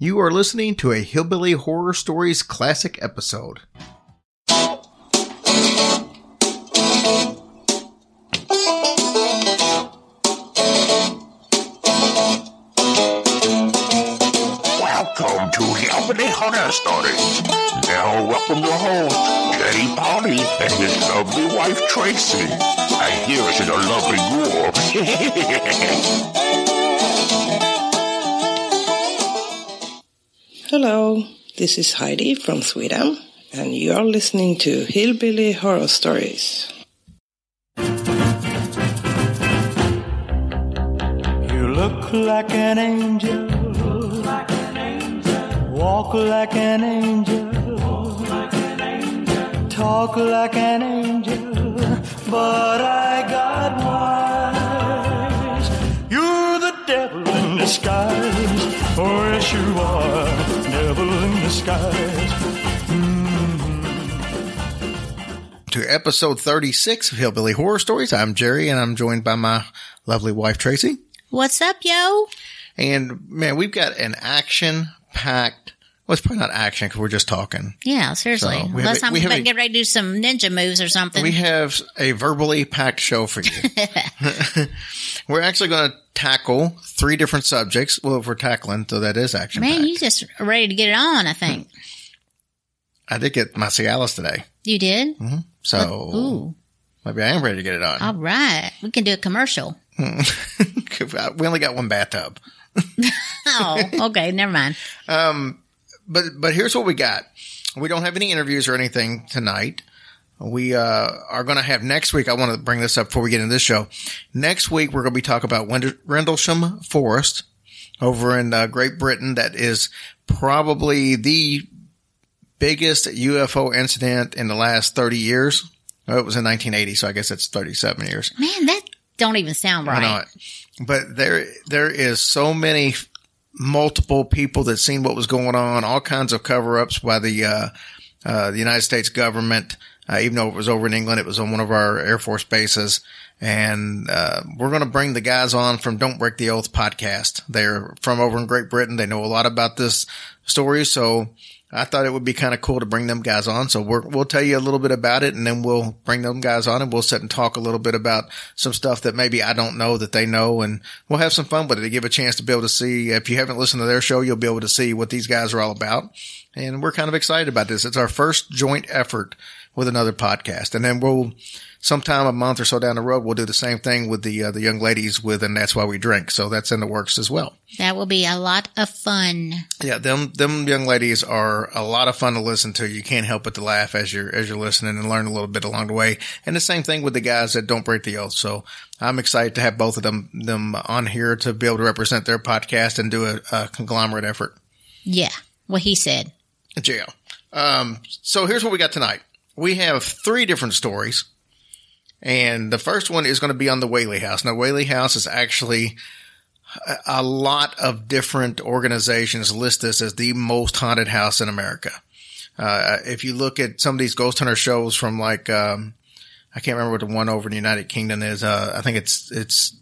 You are listening to a Hillbilly Horror Stories classic episode. Welcome to Hillbilly Horror Stories. Now welcome your host, Jerry Polly, and his lovely wife, Tracy. And here's the lovely ghoul. Hello, this is Heidi from Sweden, and you are listening to Hillbilly Horror Stories. You look like an angel. Walk like an angel. Talk like an angel. But I got wise. Devil in. Oh, yes, you are. Devil in disguise. Mm-hmm. To episode 36 of Hillbilly Horror Stories. I'm Jerry and I'm joined by my lovely wife, Tracy. What's up, yo? And man, we've got an action packed, well, it's probably not action because we're just talking. Yeah, seriously. So, we have Unless a- I'm about to get ready to do some ninja moves or something. We have a verbally packed show for you. we're actually going to tackle three different subjects. Well, if we're tackling, so that is action Man, you just ready to get it on, I think. I did get my Cialis today. You did? Mm-hmm. So Ooh. maybe I am ready to get it on. All right. We can do a commercial. we only got one bathtub. Oh, okay. Never mind. Um, But but here's what we got. We don't have any interviews or anything tonight. We uh, are going to have next week. I want to bring this up before we get into this show. Next week we're going to be talking about Wend- Rendlesham Forest over in uh, Great Britain. That is probably the biggest UFO incident in the last 30 years. Oh, it was in 1980, so I guess it's 37 years. Man, that don't even sound right. I know it. But there, there is so many multiple people that seen what was going on, all kinds of cover ups by the, uh, uh, the United States government. Uh, even though it was over in England, it was on one of our Air Force bases. And, uh, we're going to bring the guys on from Don't Break the Oath podcast. They're from over in Great Britain. They know a lot about this story. So I thought it would be kind of cool to bring them guys on. So we're, we'll tell you a little bit about it and then we'll bring them guys on and we'll sit and talk a little bit about some stuff that maybe I don't know that they know. And we'll have some fun with it to give a chance to be able to see. If you haven't listened to their show, you'll be able to see what these guys are all about. And we're kind of excited about this. It's our first joint effort with another podcast. And then we'll sometime a month or so down the road, we'll do the same thing with the, uh, the young ladies with, and that's why we drink. So that's in the works as well. That will be a lot of fun. Yeah, them them young ladies are a lot of fun to listen to. You can't help but to laugh as you're as you're listening and learn a little bit along the way. And the same thing with the guys that don't break the oath. So I'm excited to have both of them them on here to be able to represent their podcast and do a, a conglomerate effort. Yeah. What he said. Jail. Um, so here's what we got tonight. We have three different stories. And the first one is going to be on the Whaley House. Now, Whaley House is actually a, lot of different organizations list this as the most haunted house in America. Uh, if you look at some of these ghost hunter shows from like, um, I can't remember what the one over in the United Kingdom is. Uh, I think it's, it's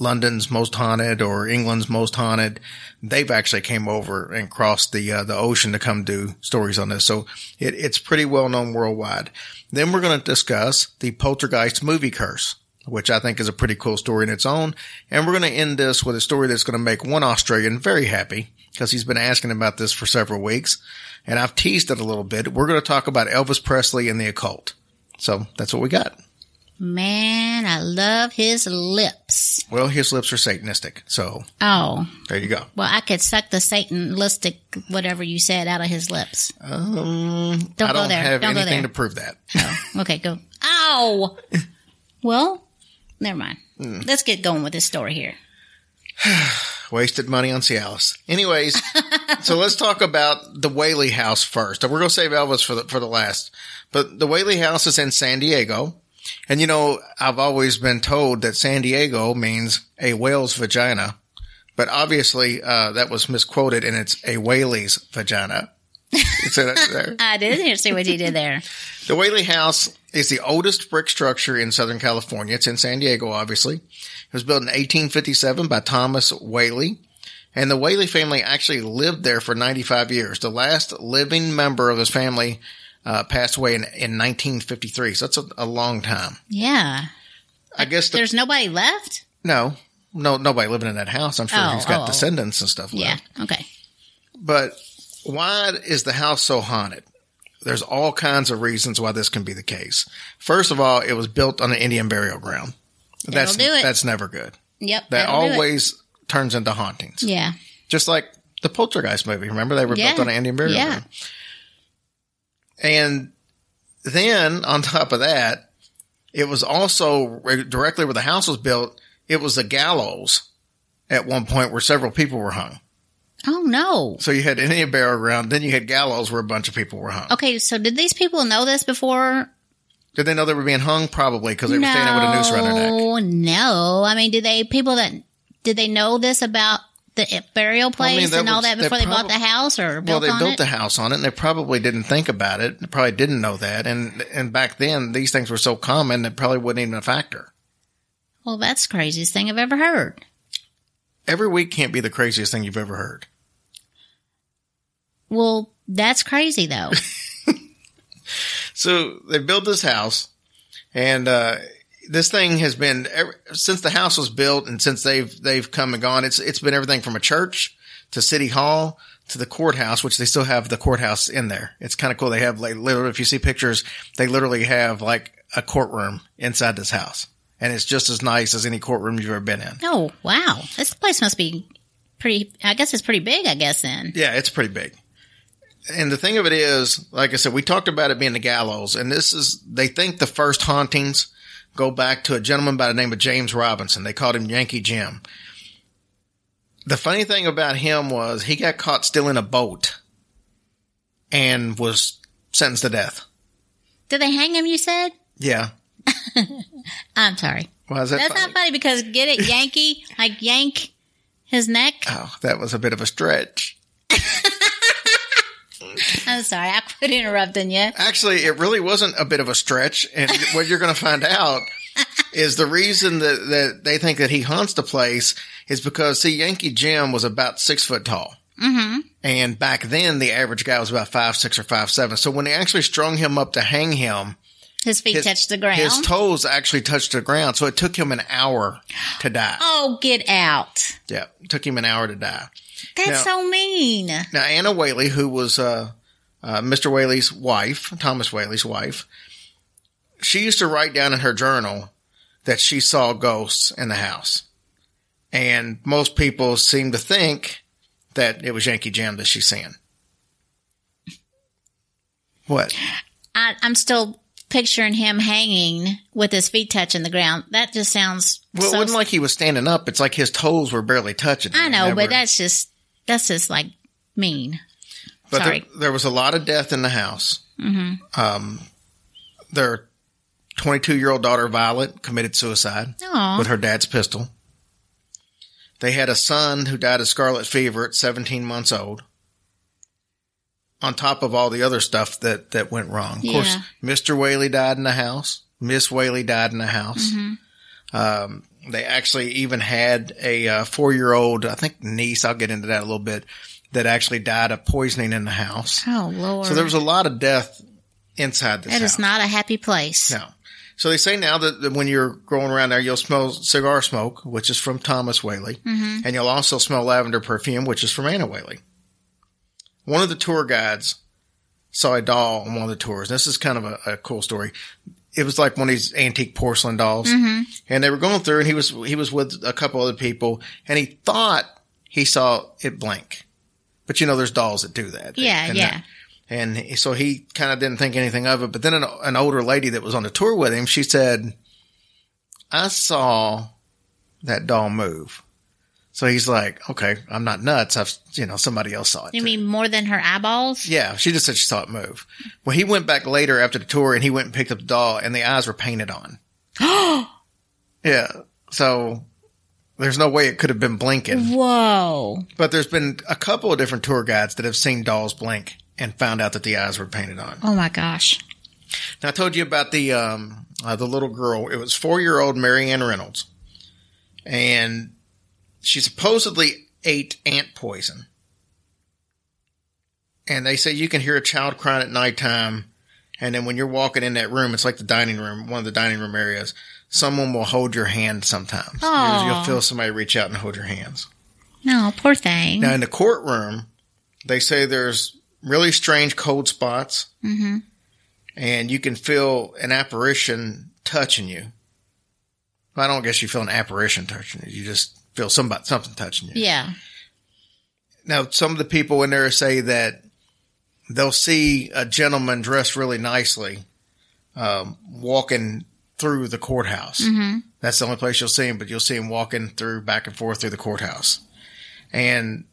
London's most haunted or England's most haunted. They've actually came over and crossed the uh, the ocean to come do stories on this. So it, it's pretty well known worldwide. Then we're going to discuss the Poltergeist movie curse, which I think is a pretty cool story in its own. And we're going to end this with a story that's going to make one Australian very happy because he's been asking about this for several weeks. And I've teased it a little bit. We're going to talk about Elvis Presley and the occult. So that's what we got. Man, I love his lips. Well, his lips are Satanistic. So Oh, there you go. well, I could suck the Satanistic, whatever you said, out of his lips. Um, Don't I go don't there. have Don't go anything there. to prove that. Okay, go. Ow! well, never mind. Hmm. Let's get going with this story here. Wasted money on Cialis. Anyways, so let's talk about the Whaley House first. We're going to save Elvis for the, for the last, but the Whaley House is in San Diego. And you know, I've always been told that San Diego means a whale's vagina, but obviously, uh, that was misquoted and it's a Whaley's vagina. I did not see what he did there. The Whaley House is the oldest brick structure in Southern California. It's in San Diego, obviously. It was built in 1857 by Thomas Whaley. And the Whaley family actually lived there for 95 years. The last living member of his family uh, passed away in, in 1953. So that's a, a long time. Yeah. I guess the, There's nobody left? no, no, nobody living in that house. I'm sure Oh, he's got oh. descendants and stuff. Yeah. left. Okay. But why is the house so haunted? There's all kinds of reasons why this can be the case. First of all, it was built on an Indian burial ground. That's do it. that's never good. Yep. That that'll do it. always turns into hauntings. Yeah. Just like the Poltergeist movie. Remember they were built on an Indian burial Yeah. ground. And then on top of that, it was also directly where the house was built. It was a gallows at one point where several people were hung. Oh no. So you had Indian burial ground, then you had gallows where a bunch of people were hung. Okay, so did these people know this before? Did they know they were being hung? Probably because they were standing with a noose around their neck. No, no. I mean, did they people that did they know this about the burial place I mean, and all that before they, prob- bought the house or Well, they built it? the house on it, and they probably didn't think about it. They probably didn't know that, and and back then these things were so common it probably wasn't even a factor. well, that's the craziest thing I've ever heard. Every week can't be the craziest thing you've ever heard. Well, that's crazy though. So they built this house, and uh, this thing has been ever, since the house was built, and since they've they've come and gone. It's it's been everything from a church to city hall to the courthouse, which they still have the courthouse in there. It's kind of cool. They have like literally, if you see pictures, they literally have like a courtroom inside this house, and it's just as nice as any courtroom you've ever been in. oh wow, this place must be pretty. I guess it's pretty big. I guess then. Yeah, it's pretty big. And the thing of it is, like I said, we talked about it being the gallows, and this is, they think the first hauntings go back to a gentleman by the name of James Robinson. They called him Yankee Jim. The funny thing about him was he got caught stealing a boat and was sentenced to death. Did they hang him? You said. Yeah. I'm sorry. Why is that That's funny? not funny because get it, Yankee, like yank his neck. Oh, that was a bit of a stretch. I'm sorry, I quit interrupting you. Actually, it really wasn't a bit of a stretch. And what you're going to find out is the reason that, that they think that he haunts the place is because, see, Yankee Jim was about six foot tall. Mm-hmm. And back then, the average guy was about five, six or five, seven. So when they actually strung him up to hang him, His feet his, touched the ground. his toes actually touched the ground. So it took him an hour to die. oh, get out! Yeah. It took him an hour to die. That's Now- so mean. Now, Anna Whaley, who was uh, uh, Mr. Whaley's wife, Thomas Whaley's wife, she used to write down in her journal that she saw ghosts in the house. And most people seem to think that it was Yankee Jim that she's seeing. What? I, I'm still picturing him hanging with his feet touching the ground. That just sounds. Well, so, it wasn't like he was standing up. It's like his toes were barely touching. I know, but were- that's just that's just like mean. But Sorry. There, there was a lot of death in the house. Mm-hmm. Um, their 22 year old daughter, Violet, committed suicide Aw. with her dad's pistol. They had a son who died of scarlet fever at 17 months old. On top of all the other stuff that, that went wrong. Of course, Mr. Whaley died in the house. Miss Whaley died in the house. Mm-hmm. Um, they actually even had a uh, four year old, I think niece, I'll get into that a little bit, that actually died of poisoning in the house. Oh Lord, So there was a lot of death inside this that house. is not a happy place. No. So they say now that, that when you're going around there, you'll smell cigar smoke, which is from Thomas Whaley, Mm-hmm. and you'll also smell lavender perfume, which is from Anna Whaley. One of the tour guides saw a doll on one of the tours. This is kind of a, a cool story. It was like one of these antique porcelain dolls, Mm-hmm. and they were going through, and he was he was with a couple other people, and he thought he saw it blink, but you know, there's dolls that do that. Yeah, And yeah. that- and so he kind of didn't think anything of it. But then an, an older lady that was on the tour with him, she said, I saw that doll move. So he's like, okay, I'm not nuts. I've, you know, somebody else saw it. You too." mean more than her eyeballs? yeah, she just said she saw it move. Well, he went back later after the tour and he went and picked up the doll and the eyes were painted on. yeah. So there's no way it could have been blinking. Whoa! But there's been a couple of different tour guides that have seen dolls blink and found out that the eyes were painted on. Oh my gosh! Now, I told you about the um, uh, the little girl. It was four year old Marianne Reynolds, and she supposedly ate ant poison. And they say you can hear a child crying at nighttime. And then when you're walking in that room, it's like the dining room, one of the dining room areas. Someone will hold your hand sometimes. Aw. You'll feel somebody reach out and hold your hands. No, poor thing. Now in the courtroom, they say there's really strange cold spots, hmm and you can feel an apparition touching you. I don't guess you feel an apparition touching you. You just feel somebody something touching you. Yeah. Now, some of the people in there say that they'll see a gentleman dressed really nicely um, walking through the courthouse. hmm That's the only place you'll see him, but you'll see him walking through back and forth through the courthouse. And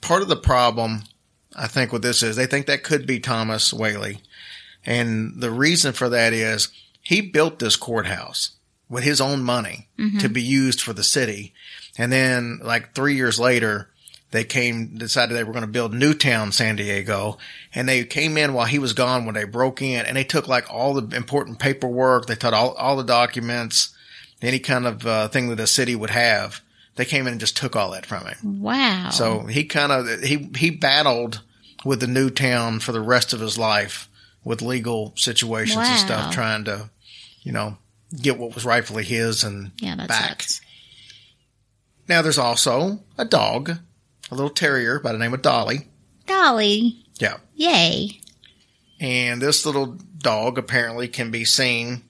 part of the problem, I think, with this is they think that could be Thomas Whaley. And the reason for that is he built this courthouse with his own money to be used for the city. And then like three years later, they came, decided they were going to build Newtown, San Diego. And they came in while he was gone when they broke in and they took like all the important paperwork. They took all, all the documents, any kind of uh, thing that a city would have. They came in and just took all that from him. Wow. So he kind of, he, he battled with the Newtown for the rest of his life with legal situations and stuff, trying to, you know, get what was rightfully his and yeah, that back. sucks. Now there's also a dog, a little terrier by the name of Dolly. Dolly. Yeah. Yay. And this little dog apparently can be seen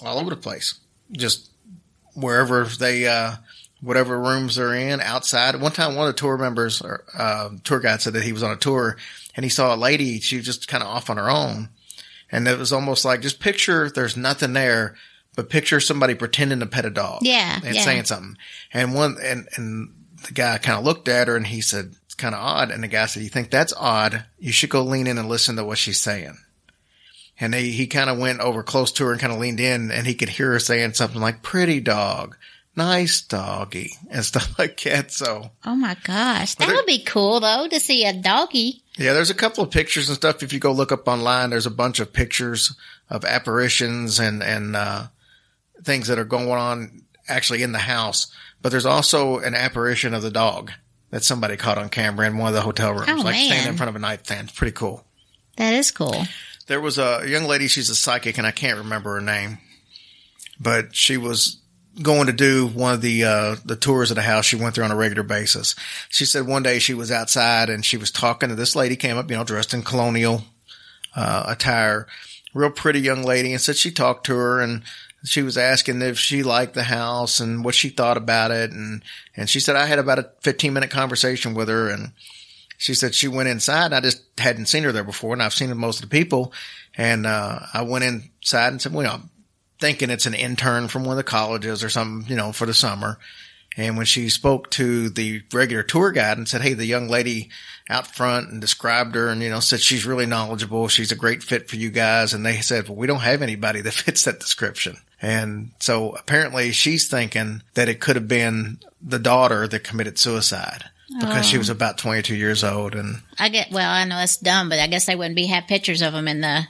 all over the place. Just wherever they, uh, whatever rooms they're in outside. One time, one of the tour members or, uh, tour guide said that he was on a tour and he saw a lady. She was just kind of off on her own. And it was almost like, just picture there's nothing there, but picture somebody pretending to pet a dog. Yeah, And yeah. saying something. And one, and, and the guy kind of looked at her and he said, it's kind of odd. And the guy said, you think that's odd? You should go lean in and listen to what she's saying. And he, he kind of went over close to her and kind of leaned in and he could hear her saying something like, pretty dog, nice doggy and stuff like that. So Oh my gosh. That there- would be cool though to see a doggy. yeah, there's a couple of pictures and stuff. If you go look up online, there's a bunch of pictures of apparitions and, and, uh, things that are going on actually in the house. But there's also an apparition of the dog that somebody caught on camera in one of the hotel rooms, Oh, like standing in front of a nightstand. It's pretty cool. That is cool. There was a young lady, she's a psychic and I can't remember her name, but she was going to do one of the, uh, the tours of the house she went through on a regular basis. She said one day she was outside and she was talking to this lady came up, you know, dressed in colonial, uh, attire, real pretty young lady and said she talked to her and she was asking if she liked the house and what she thought about it. And, and she said, I had about a 15 minute conversation with her and, she said she went inside. I just hadn't seen her there before, and I've seen most of the people. And uh, I went inside and said, "Well, I'm thinking it's an intern from one of the colleges or something, you know, for the summer." And when she spoke to the regular tour guide and said, "Hey, the young lady out front," and described her, and you know, said she's really knowledgeable, she's a great fit for you guys, and they said, "Well, we don't have anybody that fits that description." And so apparently, she's thinking that it could have been the daughter that committed suicide because she oh. was about 22 years old and I get well, I know it's dumb, but I guess they wouldn't be have pictures of them in the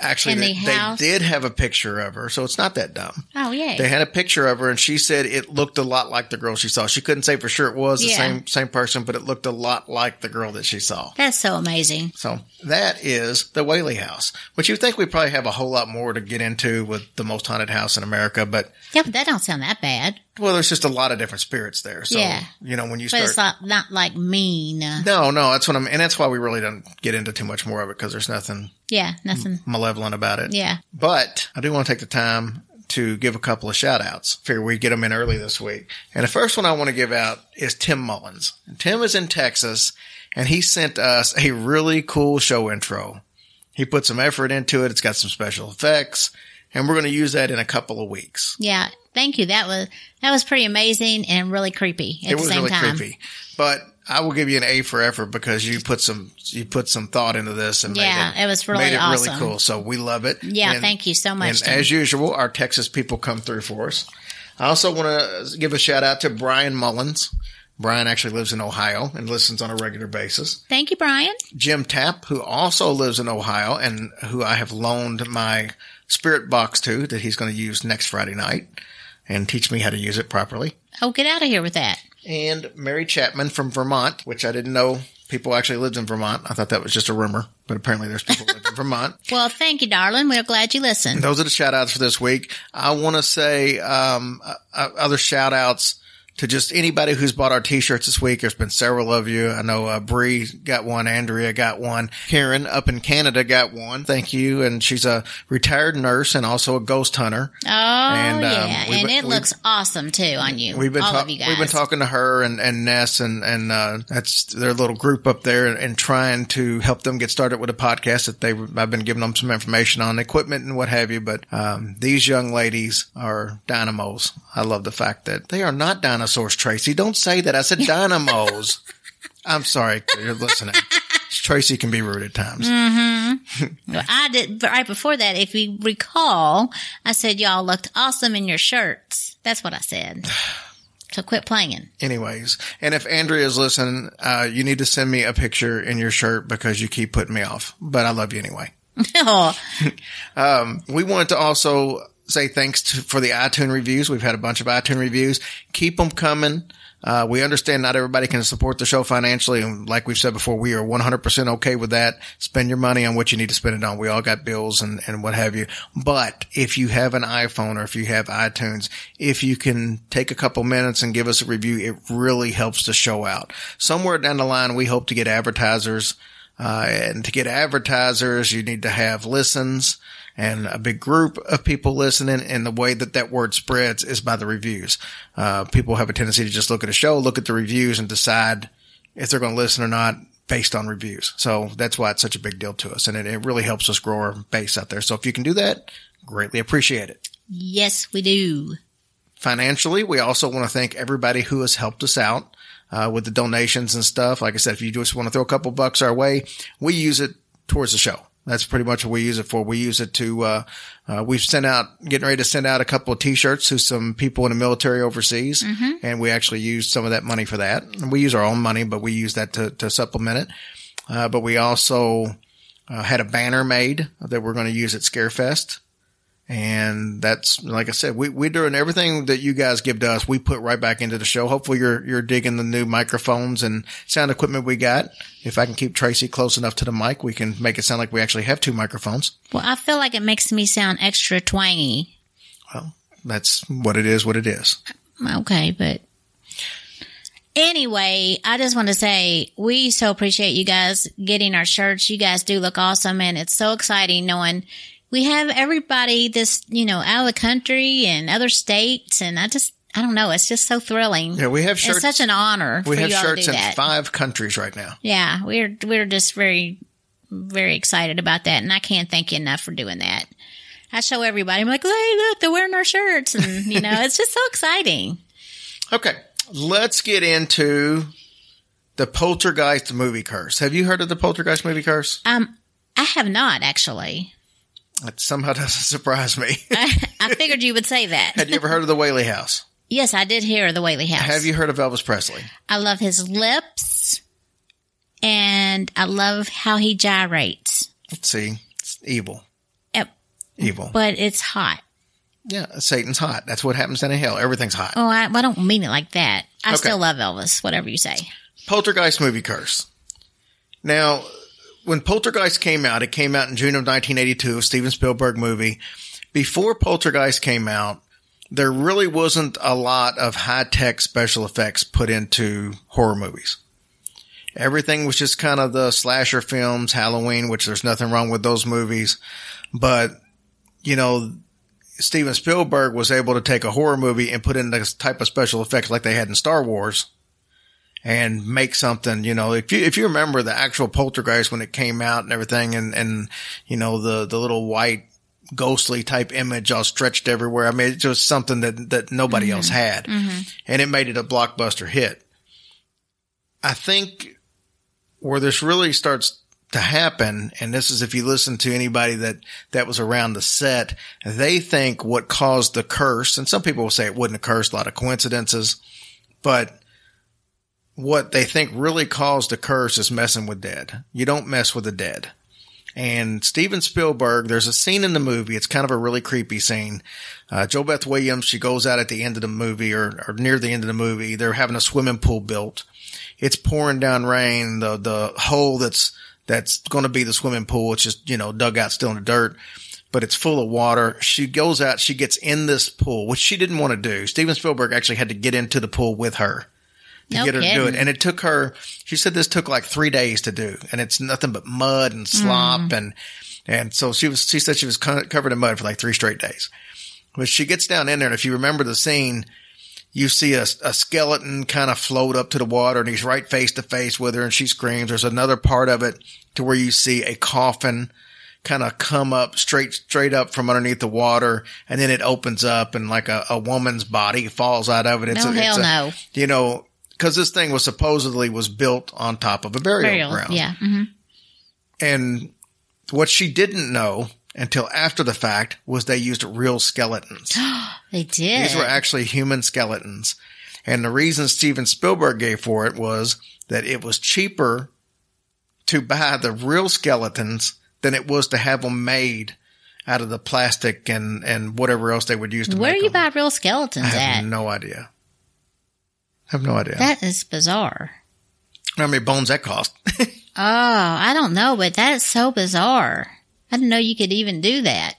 actually they, they did have a picture of her so it's not that dumb Oh yeah, they had a picture of her and she said it looked a lot like the girl she saw she couldn't say for sure it was the same same person but it looked a lot like the girl that she saw That's so amazing. so that is the Whaley House, which you think we probably have a whole lot more to get into with the most haunted house in America, but Yeah, but that don't sound that bad. well, there's just a lot of different spirits there. So, Yeah. you know, when you But start, it's not not like mean. No, no, that's what I'm, and that's why we really don't get into too much more of it because there's nothing yeah, nothing. malevolent about it. Yeah. But I do want to take the time to give a couple of shout outs. Figure we get them in early this week. And the first one I want to give out is Tim Mullins. And Tim is in Texas and he sent us a really cool show intro. He put some effort into it. It's got some special effects and we're going to use that in a couple of weeks. Yeah. Thank you. That was that was pretty amazing and really creepy at it the was same really time. creepy, but I will give you an A for effort because you put some, you put some thought into this and Yeah, made it, it was really made it awesome. really cool. So we love it. Yeah, And- thank you so much. And Tim. as usual, our Texas people come through for us. I also want to give a shout out to Brian Mullins. Brian actually lives in Ohio and listens on a regular basis. Thank you, Brian. Jim Tapp, who also lives in Ohio and who I have loaned my spirit box to that he's going to use next Friday night and teach me how to use it properly. Oh, get out of here with that. And Mary Chapman from Vermont, which I didn't know people actually lived in Vermont. I thought that was just a rumor, but apparently there's people live in Vermont. Well, thank you, darling. We're glad you listened. Those are the shout outs for this week. I want to say, um, uh, uh, other shout outs to just anybody who's bought our t-shirts this week. There's been several of you. I know, uh, Bree got one. Andrea got one. Karen up in Canada got one. Thank you. And she's a retired nurse and also a ghost hunter. Oh, And, um, yeah. And been- it looks awesome too on you. We've been all talk- of you guys. we've been talking to her and, and Ness and and uh, that's their little group up there and, and trying to help them get started with a podcast that they I've been giving them some information on equipment and what have you. But um, these young ladies are dynamos. I love the fact that they are not dinosaurs, Tracy. Don't say that. I said dynamos. I'm sorry, you're listening. Tracy can be rude at times. Well, I did right before that. If you recall, I said y'all looked awesome in your shirts. That's what I said. So quit playing. Anyways, and if Andrea is listening, uh, you need to send me a picture in your shirt because you keep putting me off. But I love you anyway. oh, We wanted to also say thanks to, for the iTunes reviews. We've had a bunch of iTunes reviews. Keep them coming. Uh, we understand not everybody can support the show financially. And like we've said before, we are 100% okay with that. Spend your money on what you need to spend it on. We all got bills and, and what have you. But if you have an iPhone or if you have iTunes, if you can take a couple minutes and give us a review, it really helps the show out. Somewhere down the line, we hope to get advertisers. Uh, and to get advertisers, you need to have listens and a big group of people listening. And the way that that word spreads is by the reviews. Uh, people have a tendency to just look at a show, look at the reviews and decide if they're going to listen or not based on reviews. So that's why it's such a big deal to us. And it, it really helps us grow our base out there. So if you can do that, greatly appreciate it. yes, we do. Financially, we also want to thank everybody who has helped us out uh, with the donations and stuff. Like I said, if you just want to throw a couple bucks our way, we use it towards the show. That's pretty much what we use it for. We use it to, uh, uh, we've sent out, getting ready to send out a couple of t-shirts to some people in the military overseas. And we actually used some of that money for that. And we use our own money, but we use that to, to supplement it. Uh, but we also, uh, had a banner made that we're going to use at Scarefest. And that's, like I said, we, we're doing everything that you guys give to us. We put right back into the show. Hopefully you're, you're digging the new microphones and sound equipment we got. If I can keep Tracy close enough to the mic, we can make it sound like we actually have two microphones. Well, I feel like it makes me sound extra twangy. Well, that's what it is, what it is. Okay, but anyway, I just want to say we so appreciate you guys getting our shirts. You guys do look awesome, and it's so exciting knowing we have everybody this you know out of the country and other states, and I just I don't know, it's just so thrilling. Yeah, we have shirts. It's such an honor we for have you all to shirts in that. five countries right now. Yeah, we're we're just very very excited about that, and I can't thank you enough for doing that. I show everybody, I'm like, hey, look, they're wearing our shirts, and you know, it's just so exciting. Okay. Let's get into the Poltergeist movie curse. Have you heard of the Poltergeist movie curse? Um, I have not actually. That somehow doesn't surprise me. I figured you would say that. Had you ever heard of the Whaley House? Yes, I did hear of the Whaley House. Have you heard of Elvis Presley? I love his lips, and I love how he gyrates. Let's see. It's evil. Yep, Evil. but it's hot. Yeah, Satan's hot. That's what happens in hell. Everything's hot. Oh, I, I don't mean it like that. I Okay. still love Elvis, whatever you say. Poltergeist movie curse. Now, when Poltergeist came out, it came out in June of 1982, a Steven Spielberg movie. Before Poltergeist came out, there really wasn't a lot of high tech special effects put into horror movies. Everything was just kind of the slasher films, Halloween, which there's nothing wrong with those movies. But, you know, Steven Spielberg was able to take a horror movie and put in this type of special effects like they had in Star Wars and make something, you know, if you, if you remember the actual poltergeist when it came out and everything and, and, you know, the, the little white ghostly type image all stretched everywhere. I mean, it's just something that, that nobody mm-hmm. else had mm-hmm. and it made it a blockbuster hit. I think where this really starts to happen, and this is if you listen to anybody that, that was around the set, they think what caused the curse, and some people will say it wasn't a curse, a lot of coincidences, but what they think really caused the curse is messing with dead. You don't mess with the dead. And Steven Spielberg, there's a scene in the movie. It's kind of a really creepy scene. Uh, JoBeth Williams, she goes out at the end of the movie or, or near the end of the movie. They're having a swimming pool built. It's pouring down rain. The, the hole that's, that's going to be the swimming pool. It's just, you know, dug out still in the dirt, but it's full of water. She goes out. She gets in this pool, which she didn't want to do. Steven Spielberg actually had to get into the pool with her to No get her to do it. And it took her, she said this took like three days to do and it's nothing but mud and slop Mm. and, and so she was, she said she was covered in mud for like three straight days. But she gets down in there and if you remember the scene, you see a, a skeleton kind of float up to the water and he's right face to face with her and she screams. There's another part of it to where you see a coffin kind of come up straight, straight up from underneath the water. And then it opens up and like a, a woman's body falls out of it. It's No, a, it's hell a- no. You know, cause this thing was supposedly was built on top of a burial, Burial. ground. Yeah. hmm And what she didn't know until after the fact was they used real skeletons. They did. These were actually human skeletons. And the reason Steven Spielberg gave for it was that it was cheaper to buy the real skeletons than it was to have them made out of the plastic and, and whatever else they would use to. Where make you them. buy real skeletons I at? have no idea. I have no idea. That is bizarre. How many bones that cost? Oh, I don't know, but that is so bizarre. I didn't know you could even do that.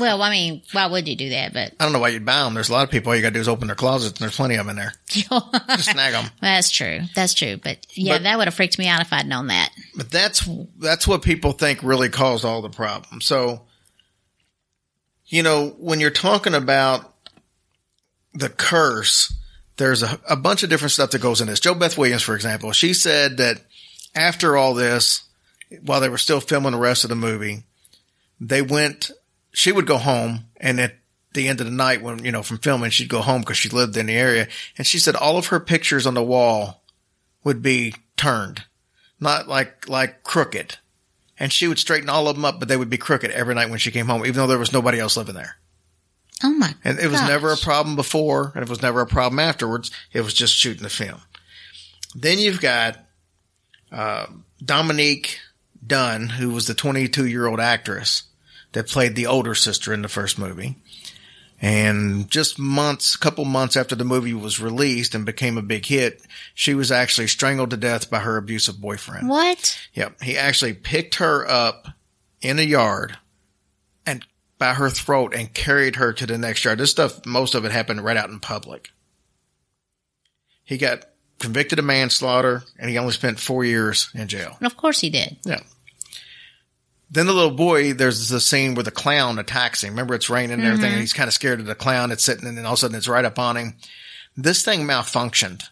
Well, I mean, why would you do that? But I don't know why you'd buy them. There's a lot of people. All you got to do is open their closets, and there's plenty of them in there. Just snag them. that's true. That's true. But yeah, But- that would have freaked me out if I'd known that. But that's that's what people think really caused all the problems. So, you know, when you're talking about the curse, there's a, a bunch of different stuff that goes in this. JoBeth Williams, for example, she said that after all this, while they were still filming the rest of the movie, they went. She would go home, and at the end of the night, when you know from filming, she'd go home because she lived in the area, and she said all of her pictures on the wall would be turned not like like crooked. And she would straighten all of them up, but they would be crooked every night when she came home, even though there was nobody else living there. Oh my! And it was gosh. never a problem before, and it was never a problem afterwards. It was just shooting the film. Then you've got uh, Dominique Dunne, who was the 22 year old actress that played the older sister in the first movie. And just months, a couple months after the movie was released and became a big hit, she was actually strangled to death by her abusive boyfriend. What? Yep. He actually picked her up in a yard by her throat and carried her to the next yard. This stuff, most of it happened right out in public. He got convicted of manslaughter and he only spent four years in jail. Of course he did. Yeah. Then the little boy, there's the scene where the clown attacks him. Remember, it's raining and everything, and he's kind of scared of the clown. It's sitting, and then all of a sudden it's right up on him. This thing malfunctioned.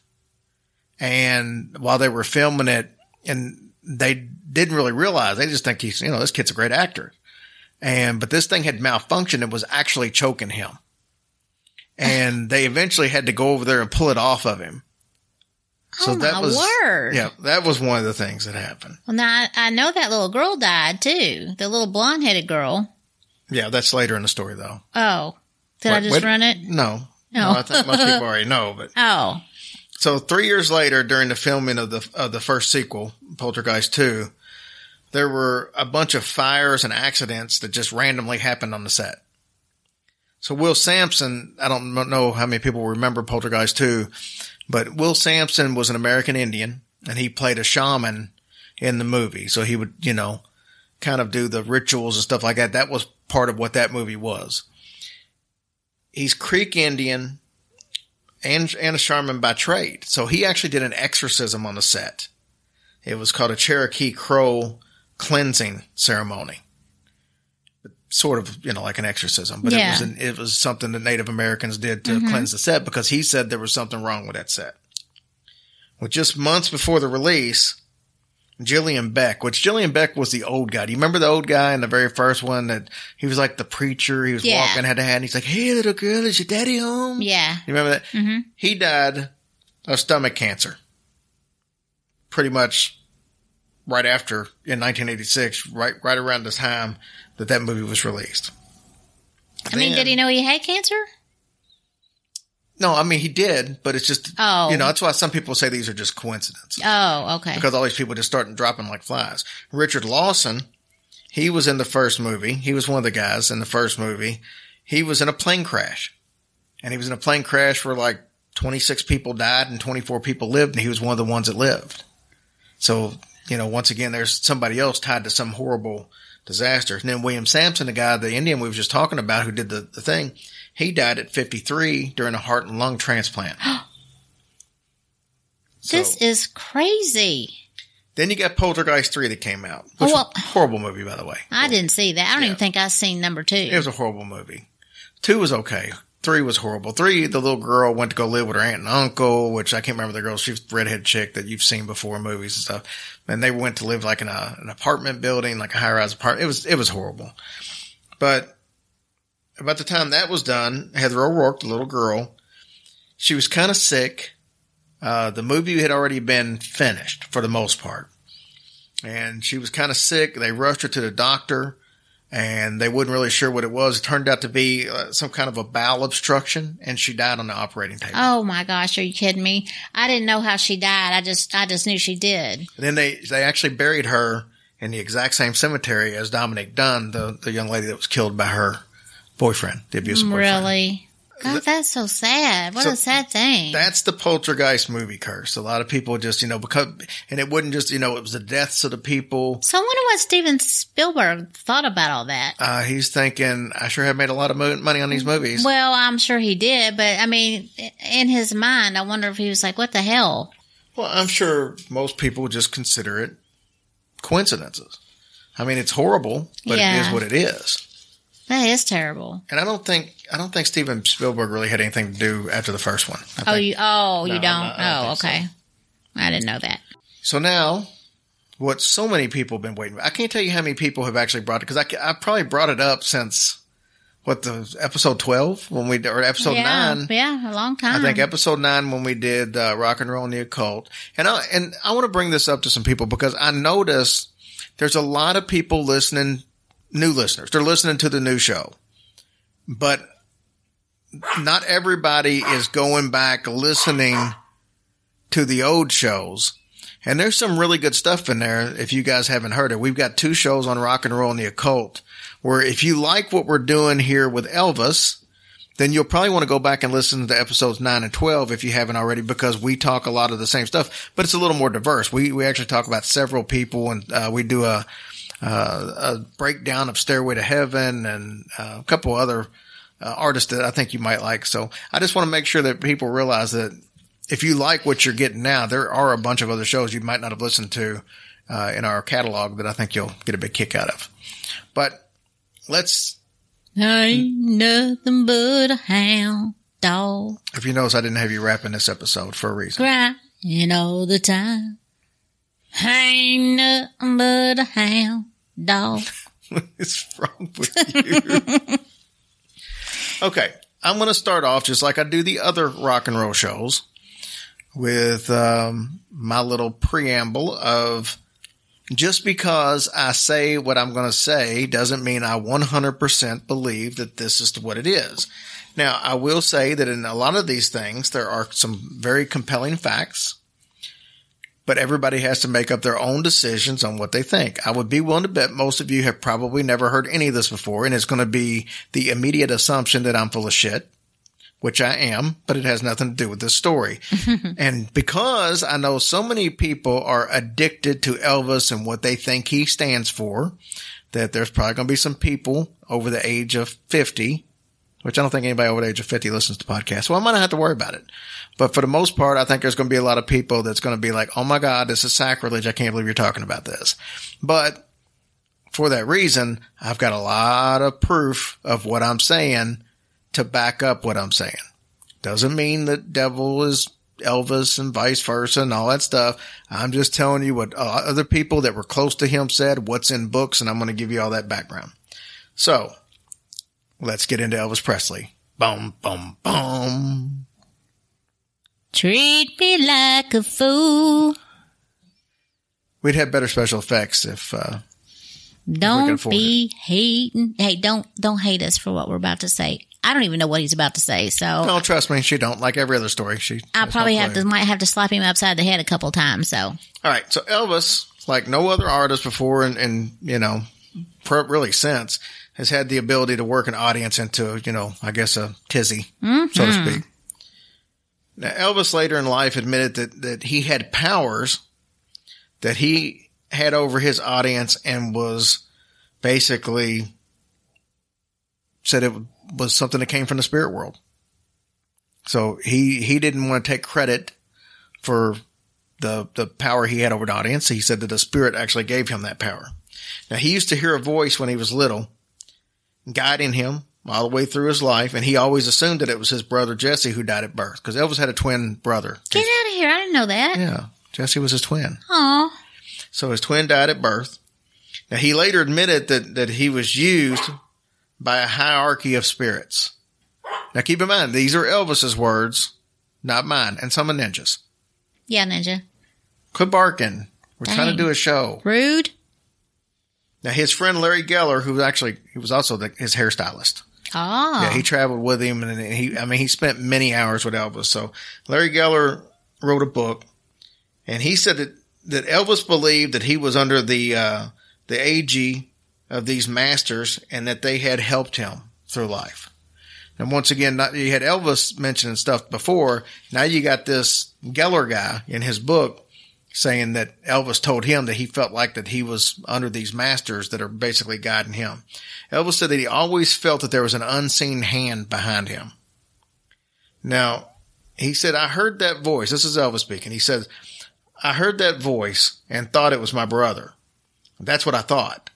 And while they were filming it, and they didn't really realize, they just think he's, you know, this kid's a great actor. And, but this thing had malfunctioned and was actually choking him. And they eventually had to go over there and pull it off of him. oh my word! yeah, that was one of the things that happened. Well, now I, I know that little girl died too. The little blonde-headed girl. Yeah, that's later in the story though. Oh, did I just wait. run it? No. No. No, I think most people already know, but Oh, so three years later, during the filming of the of the first sequel, Poltergeist Two, there were a bunch of fires and accidents that just randomly happened on the set. So Will Sampson, I don't know how many people remember Poltergeist Two, but Will Sampson was an American Indian and he played a shaman in the movie. So he would, you know, kind of do the rituals and stuff like that. That was part of what that movie was. He's Creek Indian and, and a shaman by trade. So he actually did an exorcism on the set. It was called a Cherokee Crow cleansing ceremony. Sort of, you know, like an exorcism, but Yeah. it was an, it was something that Native Americans did to cleanse the set because he said there was something wrong with that set. Well, just months before the release, Julian Beck, which Julian Beck was the old guy. Do you remember the old guy in the very first one that he was like the preacher? He was Yeah. walking head to head and he's like, Hey, little girl, is your daddy home? yeah. You remember that? Mm-hmm. He died of stomach cancer. Pretty much right after in 1986, right, right around the time that that movie was released. I mean, did he know he had cancer? No, I mean, he did, but it's just, Oh. you know, that's why some people say these are just coincidences. Oh, okay. because all these people just starting dropping like flies. Richard Lawson He was in the first movie. He was one of the guys in the first movie. He was in a plane crash. And he was in a plane crash where like 26 people died and 24 people lived, and he was one of the ones that lived. So, you know, once again, there's somebody else tied to some horrible disaster. And then William Sampson, the guy, the Indian we were just talking about who did the, the thing, he died at 53 during a heart and lung transplant. So- This is crazy. Then you got Poltergeist 3 that came out. Which Oh, well- was a horrible movie, by the way. I didn't see that. I don't Yeah. even think I've seen number two. It was a horrible movie. Two was okay. Three was horrible. Three, the little girl went to go live with her aunt and uncle, which I can't remember the girl. She's redhead chick that you've seen before in movies and stuff. And they went to live like in a, an apartment building, like a high rise apartment. It was, it was horrible. But about the time that was done, Heather O'Rourke, the little girl, she was kind of sick. Uh, the movie had already been finished for the most part. And she was kind of sick. They rushed her to the doctor and they wasn't really sure what it was. It turned out to be uh, some kind of a bowel obstruction, and she died on the operating table. Oh my gosh, are you kidding me? I didn't know how she died. I just I just knew she did. And then they they actually buried her in the exact same cemetery as Dominique Dunne, the the young lady that was killed by her boyfriend, the abusive boyfriend. Really? God, that's so sad. What So a sad thing. That's the poltergeist movie curse. A lot of people just, you know, because, and it wouldn't just, you know, it was the deaths of the people. so I wonder what Steven Spielberg thought about all that. Uh, he's thinking, I sure have made a lot of money on these movies. Well, I'm sure he did, but I mean, in his mind, I wonder if he was like, "What the hell?" Well, I'm sure most people just consider it coincidences. I mean, it's horrible, but it Yeah. is what it is. That is terrible. And I don't think I don't think Steven Spielberg really had anything to do after the first one. I Oh, think- you oh you don't. I don't oh, so. okay. I didn't know that. So now, what so many people have been waiting. For, I can't tell you how many people have actually brought it because I, I probably brought it up since what the episode twelve when we or episode yeah, nine. yeah, a long time. I think episode nine when we did uh, rock and roll and the occult, and I and I want to bring this up to some people because I notice there's a lot of people listening, new listeners. They're listening to the new show, but not everybody is going back listening to the old shows. And there's some really good stuff in there. If you guys haven't heard it, we've got two shows on rock and roll and the occult where if you like what we're doing here with Elvis, then you'll probably want to go back and listen to episodes 9 and 12 if you haven't already because we talk a lot of the same stuff, but it's a little more diverse. We, we actually talk about several people and uh, we do a, uh, a breakdown of Stairway to Heaven and uh, a couple other uh, artists that I think you might like. So I just want to make sure that people realize that if you like what you're getting now, there are a bunch of other shows you might not have listened to uh, in our catalog that I think you'll get a big kick out of. But let's I ain't nothing but a hound dog If you notice, I didn't have you rapping this episode for a reason. crying all the time. I ain't nothing but a hound dog. What's wrong with you? okay, I'm going to start off just like I do the other rock and roll shows with um, my little preamble of just because I say what I'm going to say doesn't mean I 100% believe that this is what it is. Now, I will say that in a lot of these things, there are some very compelling facts, but everybody has to make up their own decisions on what they think. I would be willing to bet most of you have probably never heard any of this before, and it's going to be the immediate assumption that I'm full of shit which I am, but it has nothing to do with this story. and because I know so many people are addicted to Elvis and what they think he stands for, that there's probably going to be some people over the age of 50, which I don't think anybody over the age of 50 listens to podcasts. Well, I might not have to worry about it. But for the most part, I think there's going to be a lot of people that's going to be like, Oh my God, this is sacrilege. I can't believe you're talking about this. But for that reason, I've got a lot of proof of what I'm saying to back up what I'm saying. Doesn't mean that devil is Elvis and vice versa and all that stuff. I'm just telling you what uh, other people that were close to him said, what's in books, and I'm going to give you all that background. So let's get into Elvis Presley. Boom, boom, boom. Treat me like a fool. We'd have better special effects if, uh, Don't afford be hating. Hey, don't don't hate us for what we're about to say. I don't even know what he's about to say, so no, trust me, she don't like every other story. She, I probably have to might have to slap him upside the head a couple times. So All right. So Elvis, like no other artist before and, in you know, really since, has had the ability to work an audience into, you know, I guess a tizzy, so to mm-hmm. speak. Now, Elvis later in life admitted that, that he had powers that he had over his audience and was basically said it was something that came from the spirit world. So he, he didn't want to take credit for the, the power he had over the audience. He said that the spirit actually gave him that power. Now he used to hear a voice when he was little guiding him all the way through his life. And he always assumed that it was his brother Jesse who died at birth because Elvis had a twin brother. Get out of here. I didn't know that. Yeah. Jesse was his twin. Aw. So his twin died at birth. Now he later admitted that, that he was used by a hierarchy of spirits. Now keep in mind, these are Elvis's words, not mine, and some of Ninja's. Yeah, Ninja. Quit barking. We're trying to do a show. Rude. Now his friend Larry Geller, who was actually, he was also the, his hairstylist. Oh. Yeah, he traveled with him and he, I mean, he spent many hours with Elvis. So Larry Geller wrote a book and he said that, that Elvis believed that he was under the, uh, the AG of these masters and that they had helped him through life. And once again, not, you had Elvis mentioning stuff before. Now you got this Geller guy in his book saying that Elvis told him that he felt like that he was under these masters that are basically guiding him. Elvis said that he always felt that there was an unseen hand behind him. Now, he said, I heard that voice. This is Elvis speaking. He says, I heard that voice and thought it was my brother. That's what I thought.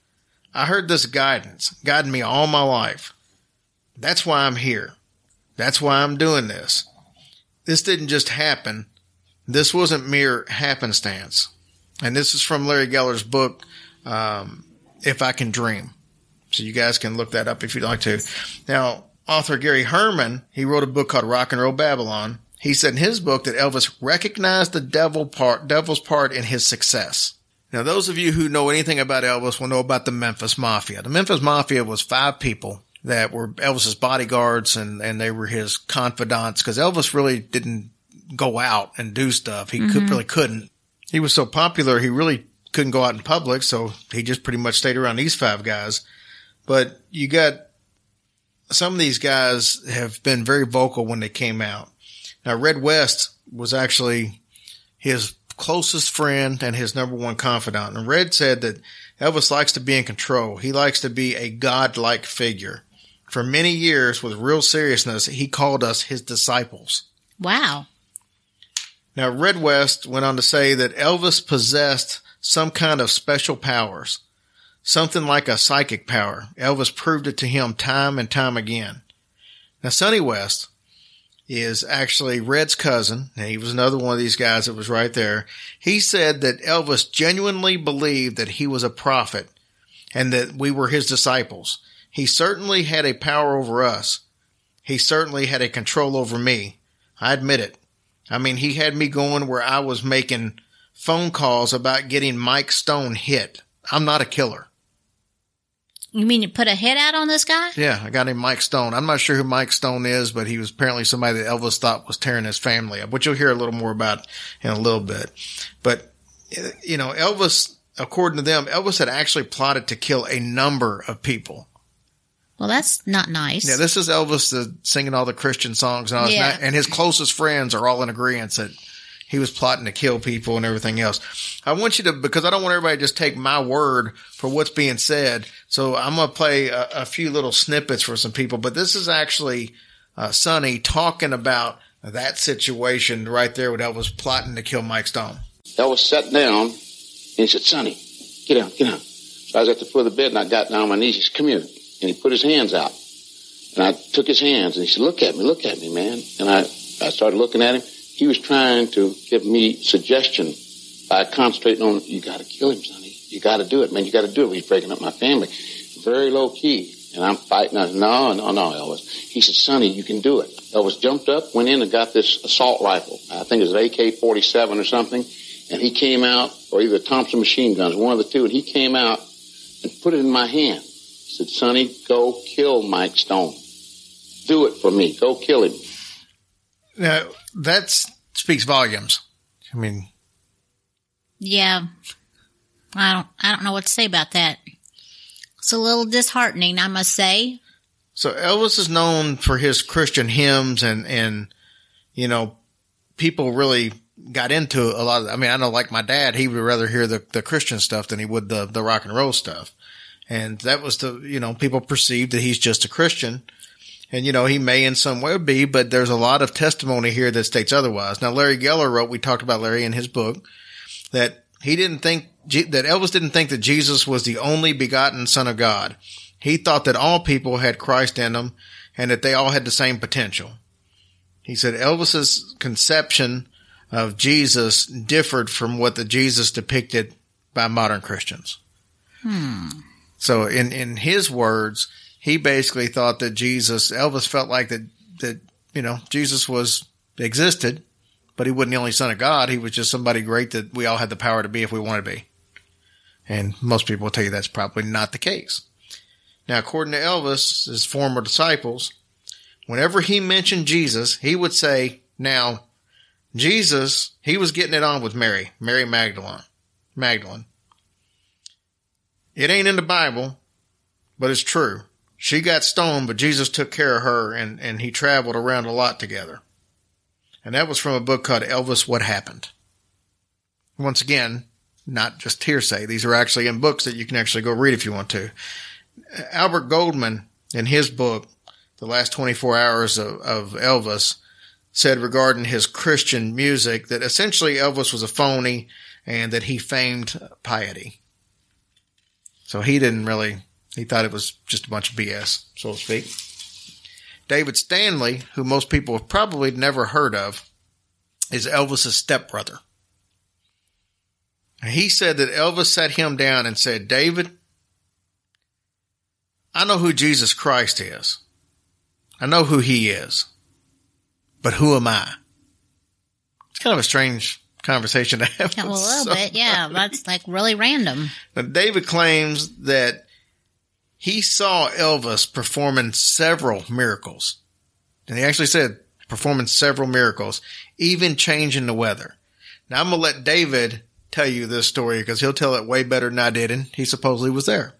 I heard this guidance, guiding me all my life. That's why I'm here. That's why I'm doing this. This didn't just happen. This wasn't mere happenstance. And this is from Larry Geller's book, um, If I Can Dream. So you guys can look that up if you'd like to. Now, author Gary Herman, he wrote a book called Rock and Roll Babylon. He said in his book that Elvis recognized the devil part, devil's part in his success. Now, those of you who know anything about Elvis will know about the Memphis Mafia. The Memphis Mafia was five people that were Elvis's bodyguards and, and they were his confidants because Elvis really didn't go out and do stuff. He could, mm-hmm. really couldn't. He was so popular, he really couldn't go out in public. So he just pretty much stayed around these five guys. But you got some of these guys have been very vocal when they came out. Now, Red West was actually his closest friend and his number one confidant. And Red said that Elvis likes to be in control. He likes to be a godlike figure. For many years, with real seriousness, he called us his disciples. Wow. Now, Red West went on to say that Elvis possessed some kind of special powers, something like a psychic power. Elvis proved it to him time and time again. Now, Sonny West is actually Red's cousin. and He was another one of these guys that was right there. He said that Elvis genuinely believed that he was a prophet and that we were his disciples. He certainly had a power over us. He certainly had a control over me. I admit it. I mean, he had me going where I was making phone calls about getting Mike Stone hit. I'm not a killer. You mean you put a hit out on this guy? Yeah, I got him Mike Stone. I'm not sure who Mike Stone is, but he was apparently somebody that Elvis thought was tearing his family up, which you'll hear a little more about in a little bit. But, you know, Elvis, according to them, Elvis had actually plotted to kill a number of people. Well, that's not nice. Yeah, this is Elvis the, singing all the Christian songs and all this, Yeah. and his closest friends are all in agreement that he was plotting to kill people and everything else. I want you to, because I don't want everybody to just take my word for what's being said. So I'm going to play a, a few little snippets for some people, but this is actually uh, Sonny talking about that situation right there with Elvis plotting to kill Mike Stone. Elvis sat down and he said, Sonny, get down, get down. So I was at the foot of the bed and I got down on my knees. He said, come here. And he put his hands out. And I took his hands and he said, look at me, look at me, man. And I, I started looking at him. He was trying to give me suggestion by concentrating on, you got to kill him, Sonny. You got to do it, man. You got to do it. He's breaking up my family. Very low key. And I'm fighting. I said, no, no, no, Elvis. He said, Sonny, you can do it. Elvis jumped up, went in and got this assault rifle. I think it was an AK-47 or something. And he came out, or either Thompson machine guns, one of the two. And he came out and put it in my hand. He said, Sonny, go kill Mike Stone. Do it for me. Go kill him. Now, that speaks volumes. I mean, Yeah. I don't I don't know what to say about that. It's a little disheartening, I must say. So Elvis is known for his Christian hymns and, and, you know, people really got into a lot of, I mean, I know like my dad, he would rather hear the, the Christian stuff than he would the, the rock and roll stuff. And that was the, you know, people perceived that he's just a Christian. And, you know, he may in some way be, but there's a lot of testimony here that states otherwise. Now, Larry Geller wrote, we talked about Larry in his book, that he didn't think, that Elvis didn't think that Jesus was the only begotten son of God. He thought that all people had Christ in them and that they all had the same potential. He said Elvis's conception of Jesus differed from what the Jesus depicted by modern Christians. Hmm. So in, in his words, he basically thought that Jesus, Elvis felt like that, that, you know, Jesus was, existed, but he wasn't the only son of God. He was just somebody great that we all had the power to be if we wanted to be. And most people will tell you that's probably not the case. Now, according to Elvis, his former disciples, whenever he mentioned Jesus, he would say, now, Jesus, he was getting it on with Mary, Mary Magdalene, Magdalene. It ain't in the Bible, but it's true. She got stoned, but Jesus took care of her and, and he traveled around a lot together. And that was from a book called Elvis What Happened. Once again, not just hearsay. These are actually in books that you can actually go read if you want to. Albert Goldman, in his book, The Last 24 Hours of, of Elvis, said regarding his Christian music that essentially Elvis was a phony and that he famed piety. So he didn't really, he thought it was just a bunch of BS, so to speak. David Stanley, who most people have probably never heard of, is Elvis's stepbrother. He said that Elvis sat him down and said, David, I know who Jesus Christ is. I know who he is. But who am I? It's kind of a strange conversation to have. Yeah, well, a with little bit, yeah. That's like really random. Now, David claims that he saw Elvis performing several miracles. And he actually said performing several miracles, even changing the weather. Now I'm going to let David tell you this story because he'll tell it way better than I did. And he supposedly was there.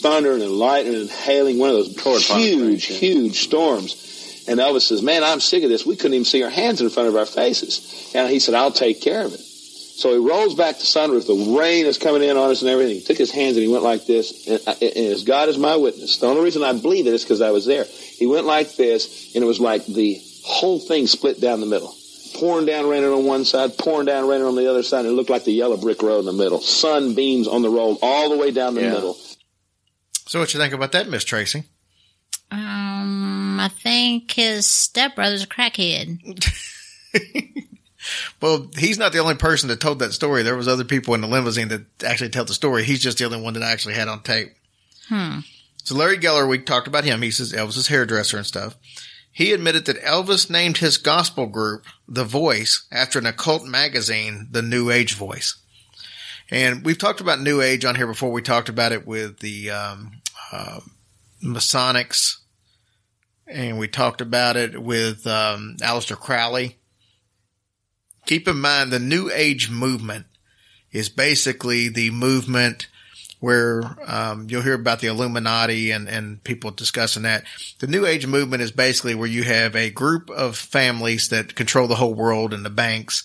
thunder and lightning and hailing, one of those huge, huge storms. And Elvis says, man, I'm sick of this. We couldn't even see our hands in front of our faces. And he said, I'll take care of it. So he rolls back to sunroof. The rain is coming in on us and everything. He took his hands and he went like this. And, I- and as God is my witness, the only reason I believe it is because I was there. He went like this, and it was like the whole thing split down the middle. Pouring down raining on one side, pouring down raining on the other side. And it looked like the yellow brick road in the middle. Sunbeams on the road all the way down the Yeah. middle. So what you think about that, Miss Tracy? Um, I think his stepbrother's a crackhead. Well, he's not the only person that told that story. There was other people in the limousine that actually tell the story. He's just the only one that I actually had on tape. Hmm. So Larry Geller, we talked about him. He's Elvis's hairdresser and stuff. He admitted that Elvis named his gospel group The Voice after an occult magazine, The New Age Voice. And we've talked about New Age on here before. We talked about it with the um, uh, Masonics, and we talked about it with um, Aleister Crowley. Keep in mind the New Age movement is basically the movement where um, you'll hear about the Illuminati and, and people discussing that. The New Age movement is basically where you have a group of families that control the whole world and the banks,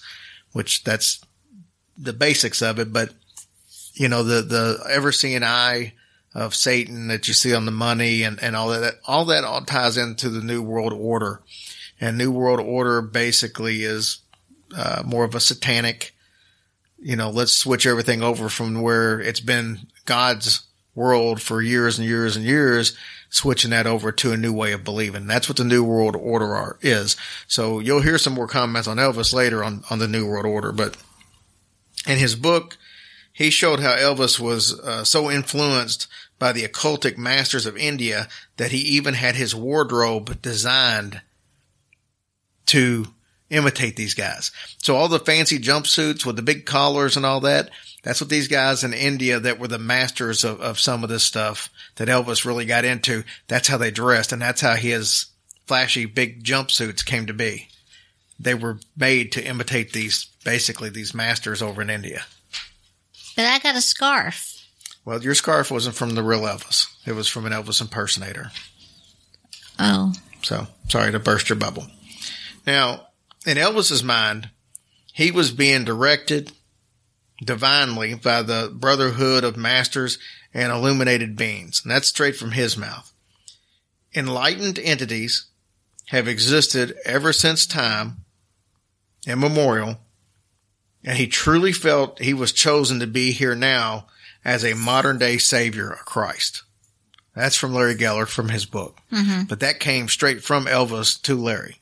which that's the basics of it. But you know, the, the ever seeing eye of Satan that you see on the money and, and all that, all that all ties into the New World Order. And New World Order basically is uh, more of a satanic, you know, let's switch everything over from where it's been God's world for years and years and years, switching that over to a new way of believing. That's what the New World Order are, is. So you'll hear some more comments on Elvis later on, on the New World Order, but in his book, he showed how Elvis was uh, so influenced by the occultic masters of India that he even had his wardrobe designed to imitate these guys. So all the fancy jumpsuits with the big collars and all that, that's what these guys in India that were the masters of, of some of this stuff that Elvis really got into. That's how they dressed and that's how his flashy big jumpsuits came to be. They were made to imitate these, basically these masters over in India. But I got a scarf. Well, your scarf wasn't from the real Elvis. It was from an Elvis impersonator. Oh, So sorry to burst your bubble. Now, in Elvis's mind, he was being directed divinely by the brotherhood of masters and illuminated beings. And that's straight from his mouth. Enlightened entities have existed ever since time immemorial. And he truly felt he was chosen to be here now as a modern day savior of Christ. That's from Larry Geller from his book. But that came straight from Elvis to Larry.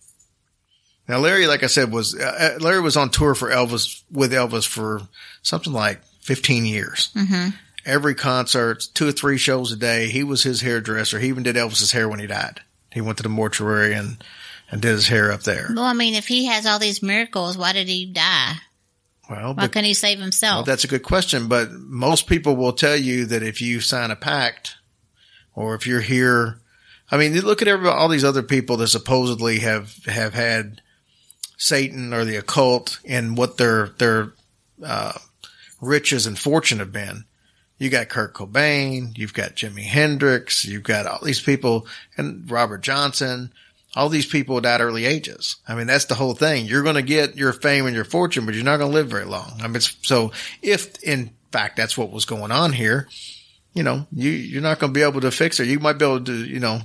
Now, Larry, like I said, was uh, Larry was on tour for Elvis with Elvis for something like 15 years. Mm-hmm. Every concert, two or three shows a day. He was his hairdresser. He even did Elvis's hair when he died. He went to the mortuary and, and did his hair up there. well, I mean, if he has all these miracles, why did he die? Well, Why couldn't he save well, himself? that's a good question. But most people will tell you that if you sign a pact or if you're here, I mean, look at everybody, all these other people that supposedly have, have had Satan or the occult and what their, their, uh, riches and fortune have been. You got Kurt Cobain, you've got Jimi Hendrix, you've got all these people and Robert Johnson. All these people died early ages. I mean, that's the whole thing. You're going to get your fame and your fortune, but you're not going to live very long. I mean, so if in fact that's what was going on here, you know, you, you're not going to be able to fix it. You might be able to, you know,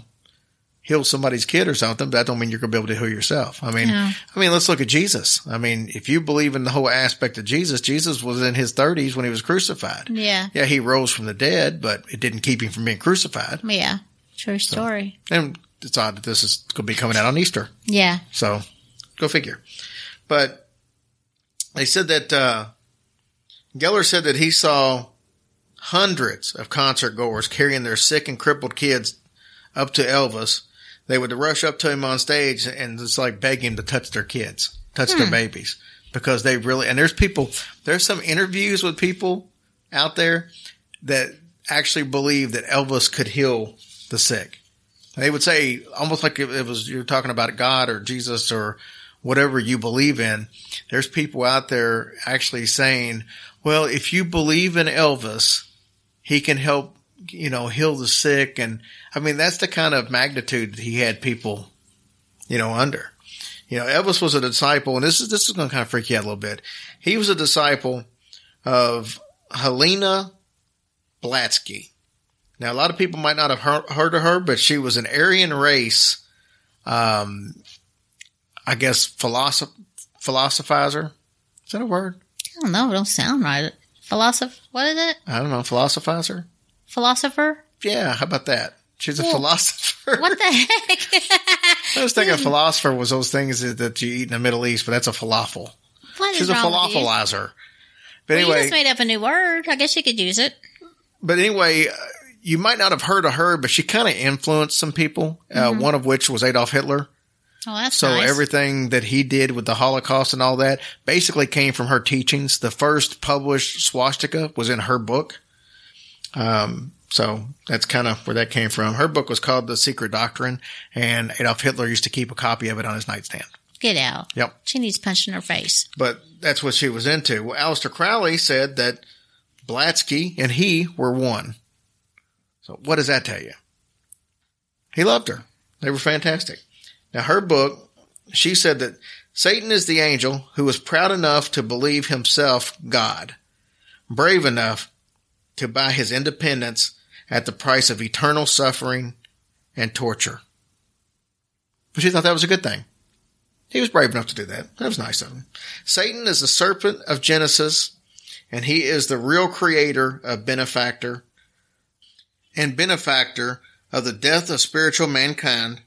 heal somebody's kid or something, but that don't mean you're going to be able to heal yourself. I mean, Yeah. I mean, let's look at Jesus. I mean, if you believe in the whole aspect of Jesus, Jesus was in his thirties when he was crucified. yeah. Yeah, he rose from the dead, but it didn't keep him from being crucified. Yeah. True story. And it's odd that this is going to be coming out on Easter. Yeah. So go figure. But they said that, uh, Geller said that he saw hundreds of concert goers carrying their sick and crippled kids up to Elvis. They would rush up to him on stage and just like beg him to touch their kids, touch their babies because they really, and there's people, there's some interviews with people out there that actually believe that Elvis could heal the sick. They would say almost like it was you're talking about God or Jesus or whatever you believe in. There's people out there actually saying, "Well, if you believe in Elvis, he can help, you know, heal the sick." And I mean, that's the kind of magnitude that he had people, you know, under. You know, Elvis was a disciple, and this is this is going to kind of freak you out a little bit. He was a disciple of Helena Blatsky. Now, a lot of people might not have heard, of her, but she was an Aryan race, um, I guess, philosoph- philosophizer. Is that a word? I don't know. It don't sound right. Philosopher. What is it? I don't know. Philosophizer? Philosopher? Yeah, how about that? She's a Well, philosopher. What the heck? I was thinking a philosopher was those things that- that you eat in the Middle East, but that's a falafel. What is She's a wrong with you? falafelizer. But Well, you anyway, just made up a new word. I guess you could use it. but anyway, you might not have heard of her, but she kind of influenced some people. Uh, one of which was Adolf Hitler. Oh, that's So nice. everything that he did with the Holocaust and all that basically came from her teachings. The first published swastika was in her book. Um, so that's kind of where that came from. Her book was called The Secret Doctrine, and Adolf Hitler used to keep a copy of it on his nightstand. Get out. Yep. She needs punched in her face. But that's what she was into. Well, Aleister Crowley said that Blatsky and he were one. So what does that tell you? He loved her. They were fantastic. Now her book, she said that Satan is the angel who was proud enough to believe himself God, brave enough to buy his independence at the price of eternal suffering and torture. But she thought that was a good thing. He was brave enough to do that. That was nice of him. Satan is the serpent of Genesis, and he is the real creator of benefactor and benefactor of the death of spiritual mankind,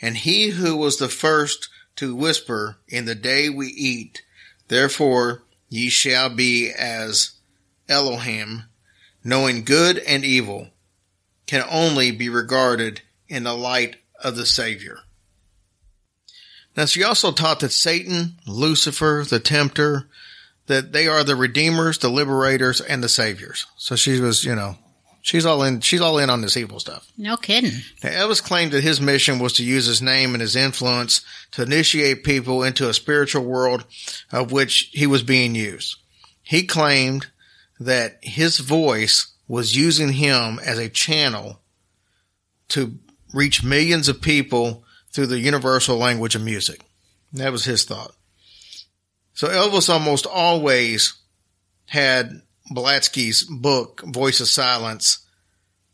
and he who was the first to whisper in the day we eat, therefore ye shall be as Elohim, knowing good and evil, can only be regarded in the light of the Savior. Now, she also taught that Satan, Lucifer, the tempter, that they are the redeemers, the liberators, and the saviors. So she was, you know, she's all in, she's all in on this evil stuff. No kidding. Now, Elvis claimed that his mission was to use his name and his influence to initiate people into a spiritual world of which he was being used. He claimed that his voice was using him as a channel to reach millions of people through the universal language of music. That was his thought. So Elvis almost always had Blatsky's book, Voice of Silence,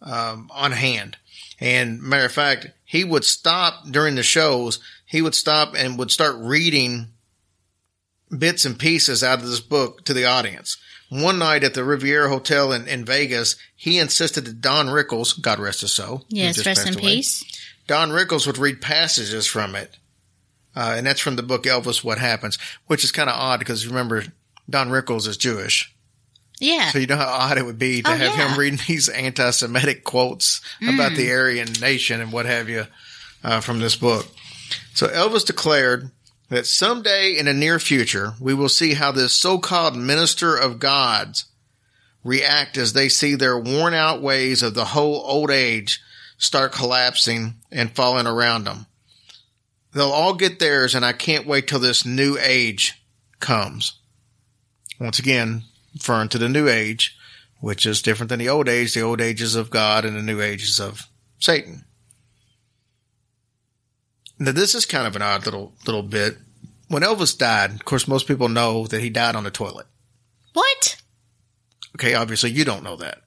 um, on hand. And matter of fact, he would stop during the shows. He would stop and would start reading bits and pieces out of this book to the audience. One night at the Riviera Hotel in, in Vegas, he insisted that Don Rickles, God rest his soul, Yes, rest in away, peace. Don Rickles would read passages from it. Uh, and that's from the book Elvis What Happens, which is kind of odd because remember, Don Rickles is Jewish. Yeah. So you know how odd it would be to Oh, have yeah. him reading these anti-Semitic quotes about the Aryan nation and what have you uh, from this book. So Elvis declared that someday in the near future we will see how this so-called minister of gods react as they see their worn-out ways of the whole old age start collapsing and falling around them. They'll all get theirs, and I can't wait till this new age comes. Once again, referring to the new age, which is different than the old age, the old ages of God and the new ages of Satan. Now, this is kind of an odd little little bit. When Elvis died, of course, most people know that he died on the toilet. what? Okay, obviously you don't know that.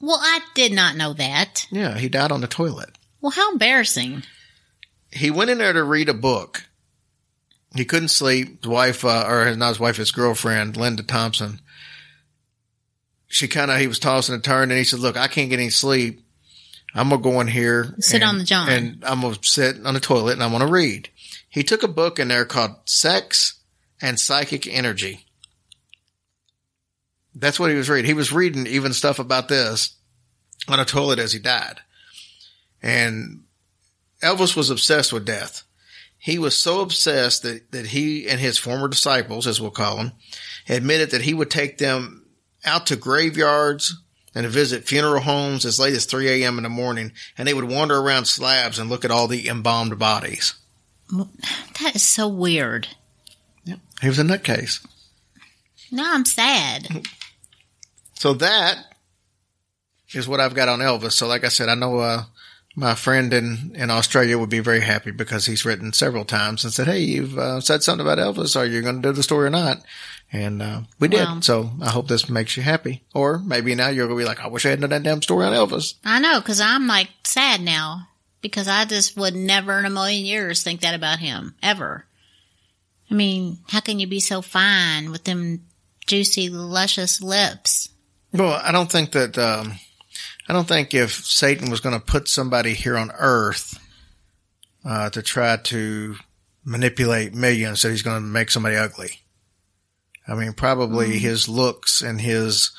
Well, I did not know that. Yeah, he died on the toilet. Well, how embarrassing. He went in there to read a book. He couldn't sleep. His wife, uh, or not his wife, his girlfriend, Linda Thompson. She kind of, he was tossing and turning, and he said, "Look, I can't get any sleep. I'm gonna go in here, Sit and- on the john." and I'm gonna sit on the toilet, and I'm gonna read." He took a book in there called "Sex and Psychic Energy." That's what he was reading. He was reading even stuff about this on a toilet as he died. And Elvis was obsessed with death. He was so obsessed that, that he and his former disciples, as we'll call them, admitted that he would take them out to graveyards and to visit funeral homes as late as 3 a.m. in the morning, and they would wander around slabs and look at all the embalmed bodies. That is so weird. Yep. He was a nutcase. Now I'm sad. So that is what I've got on Elvis. So like I said, I know, uh, my friend in, in Australia would be very happy because he's written several times and said, Hey, you've uh, said something about Elvis. Are you going to do the story or not? And, uh, we did. Well- so I hope this makes you happy. Or maybe now you're going to be like, I wish I had done that damn story on Elvis. I know, because I'm like sad now. Because I just would never in a million years think that about him. Ever. I mean, how can you be so fine with them juicy, luscious lips? Well, I don't think that, um, I don't think if Satan was going to put somebody here on earth, uh, to try to manipulate millions, that he's going to make somebody ugly. I mean, probably his looks and his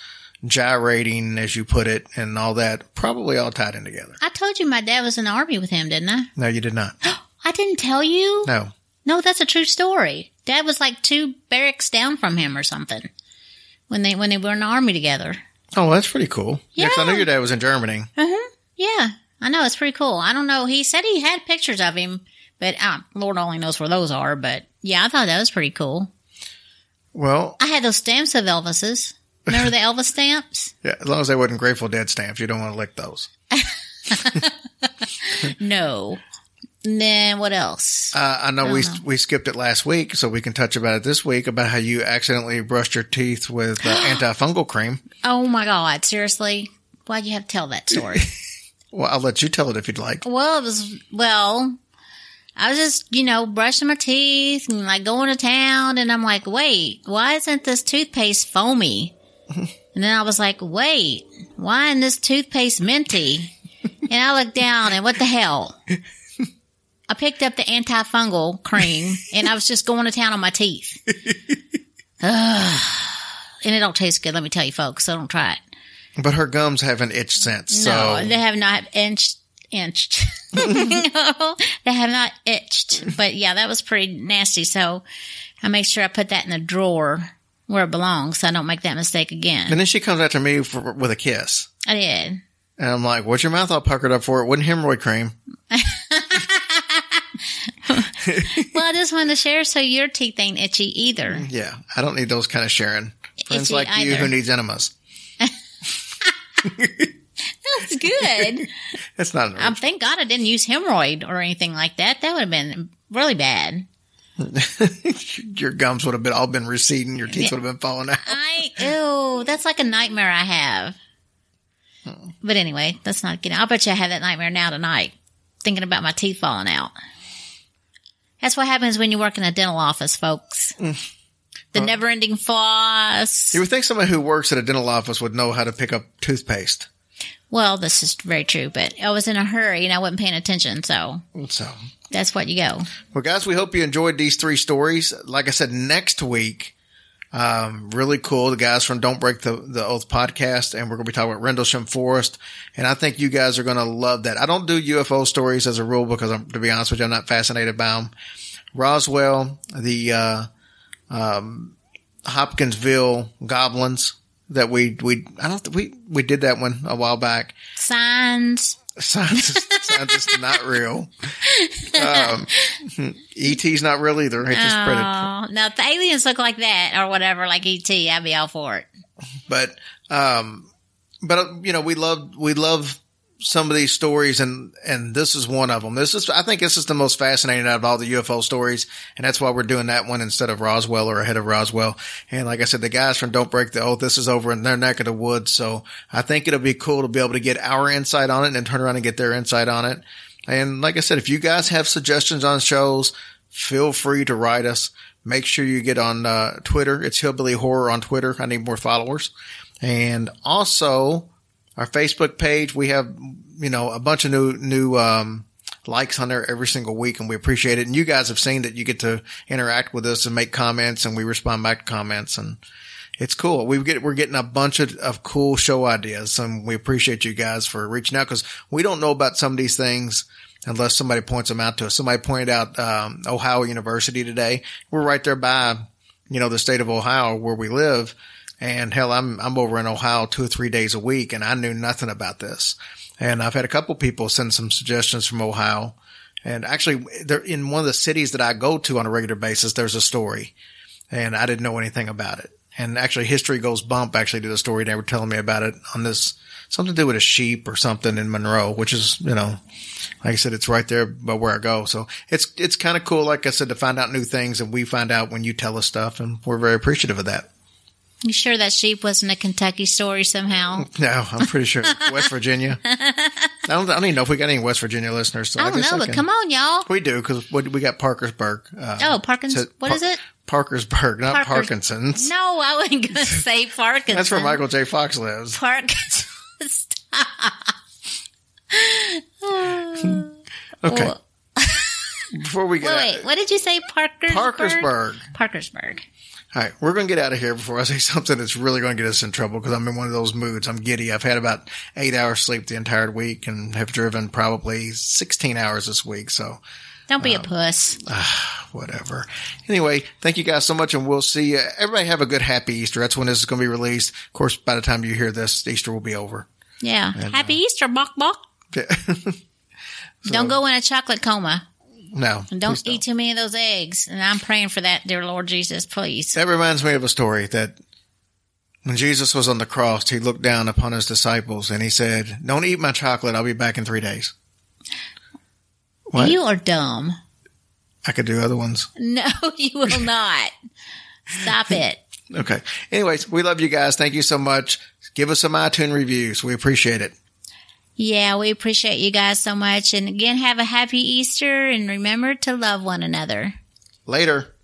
gyrating, as you put it, and all that, probably all tied in together. I told you my dad was in the army with him, didn't I? No, you did not. I didn't tell you. No. No, that's a true story. Dad was like two barracks down from him or something when they when they were in the army together. Oh, that's pretty cool. Yeah, 'cause I know your dad was in Germany. Yeah, I know it's pretty cool. I don't know. He said he had pictures of him, but uh, Lord only knows where those are. But yeah, I thought that was pretty cool. Well, I had those stamps of Elvis's. Remember the Elvis stamps? yeah, as long as they wasn't Grateful Dead stamps, you don't want to lick those. No. And then what else? Uh, I know we know. we skipped it last week, so we can touch about it this week about how you accidentally brushed your teeth with uh, antifungal cream. Oh my God! Seriously, why do you have to tell that story? Well, I'll let you tell it if you'd like. Well, it was well. I was just, you know, brushing my teeth and like going to town, and I'm like, wait, why isn't this toothpaste foamy? and then I was like, wait, why isn't this toothpaste minty? and I looked down, and what the hell? I picked up the antifungal cream, and I was just going to town on my teeth. Ugh. and it don't taste good, let me tell you, folks. So don't try it. But her gums haven't itched since, so No, they have not inched. Inched. no, they have not itched. But yeah, that was pretty nasty. So I make sure I put that in the drawer where it belongs so I don't make that mistake again. and then she comes after me for, with a kiss, I did. and I'm like, "What's your mouth all puckered up for? It wasn't hemorrhoid cream." Well, I just wanted to share so your teeth ain't itchy either. Yeah, I don't need those kind of sharing friends Itchy like you who needs enemas. That's good. That's not Um, thank God I didn't use hemorrhoid or anything like that. That would have been really bad. your gums would have been all been receding, your teeth would have been falling out. I ew, that's like a nightmare I have. But anyway, let's not getting. I'll bet you I have that nightmare now tonight, thinking about my teeth falling out. That's what happens when you work in a dental office, folks. Mm. The uh, never-ending floss. You would think someone who works at a dental office would know how to pick up toothpaste. Well, this is very true, but I was in a hurry and I wasn't paying attention, so So, that's what you go. well, guys, we hope you enjoyed these three stories. Like I said, next week, um, really cool. The guys from Don't Break the, the Oath podcast, and we're going to be talking about Rendlesham Forest. And I think you guys are going to love that. I don't do UFO stories as a rule because I'm, to be honest with you, I'm not fascinated by them. Roswell, the, uh, um, Hopkinsville goblins that we, we, I don't, we, we did that one a while back. Signs. Sounds, sounds just not real. Um, ET's not real either. It's just. Oh, no, if the aliens look like that or whatever, like ET, I'd be all for it. but um but you know we love we love some of these stories and and this is one of them this is i think this is the most fascinating out of all the ufo stories and that's why we're doing that one instead of roswell or ahead of roswell. And like i said the guys from don't break the oath this is over in their neck of the woods so i think it'll be cool to be able to get our insight on it and turn around and get their insight on it. And like i said if you guys have suggestions on shows feel free to write us. Make sure you get on uh, twitter. It's hillbilly horror on twitter. I need more followers. And also our Facebook page. We have, you know, a bunch of new, new, um, likes on there every single week and we appreciate it. And you guys have seen that you get to interact with us and make comments and we respond back to comments and it's cool. We get, we're getting a bunch of, of cool show ideas and we appreciate you guys for reaching out because we don't know about some of these things unless somebody points them out to us. Somebody pointed out, um, Ohio University today. We're right there by, you know, the state of Ohio where we live. And hell, I'm, I'm over in Ohio two or three days a week and I knew nothing about this. And I've had a couple people send some suggestions from Ohio. And actually there in one of the cities that I go to on a regular basis, there's a story and I didn't know anything about it. And actually history goes bump actually did a story. They were telling me about it on this something to do with a sheep or something in Monroe, which is, you know, like I said, it's right there by where I go. So it's, it's kind of cool. Like I said, to find out new things and we find out when you tell us stuff and we're very appreciative of that. You sure that sheep wasn't a Kentucky story somehow? No, I'm pretty sure West Virginia. I don't, I don't even know if we got any West Virginia listeners. So I don't know, but can- come on, y'all. We do because we we got Parkersburg. Uh, Oh, Parkins. so- What is it? Parkersburg, not Parker- Parkinson's. No, I wasn't going to say Parkinson's. That's where Michael J. Fox lives. Parkinson. Okay. Before we get Wait, wait, what did you say? Parkersburg? Parkersburg. Parkersburg. All right, we're going to get out of here before I say something that's really going to get us in trouble because I'm in one of those moods. I'm giddy. I've had about eight hours sleep the entire week and have driven probably 16 hours this week. So Don't be Um, a puss. whatever. Anyway, thank you guys so much and we'll see you. Everybody have a good happy Easter. That's when this is going to be released. Of course, by the time you hear this, Easter will be over. Yeah. uh, Happy Easter, Bok Bok. Don't go in a chocolate coma. No. And don't eat too many of those eggs. And I'm praying for that, dear Lord Jesus, please. That reminds me of a story that when Jesus was on the cross, he looked down upon his disciples and he said, don't eat my chocolate. I'll be back in three days. What? You are dumb. I could do other ones. No, you will not. Stop it. Okay. Anyways, we love you guys. Thank you so much. Give us some iTunes reviews. We appreciate it. Yeah, we appreciate you guys so much. And again, have a happy Easter and remember to love one another. Later.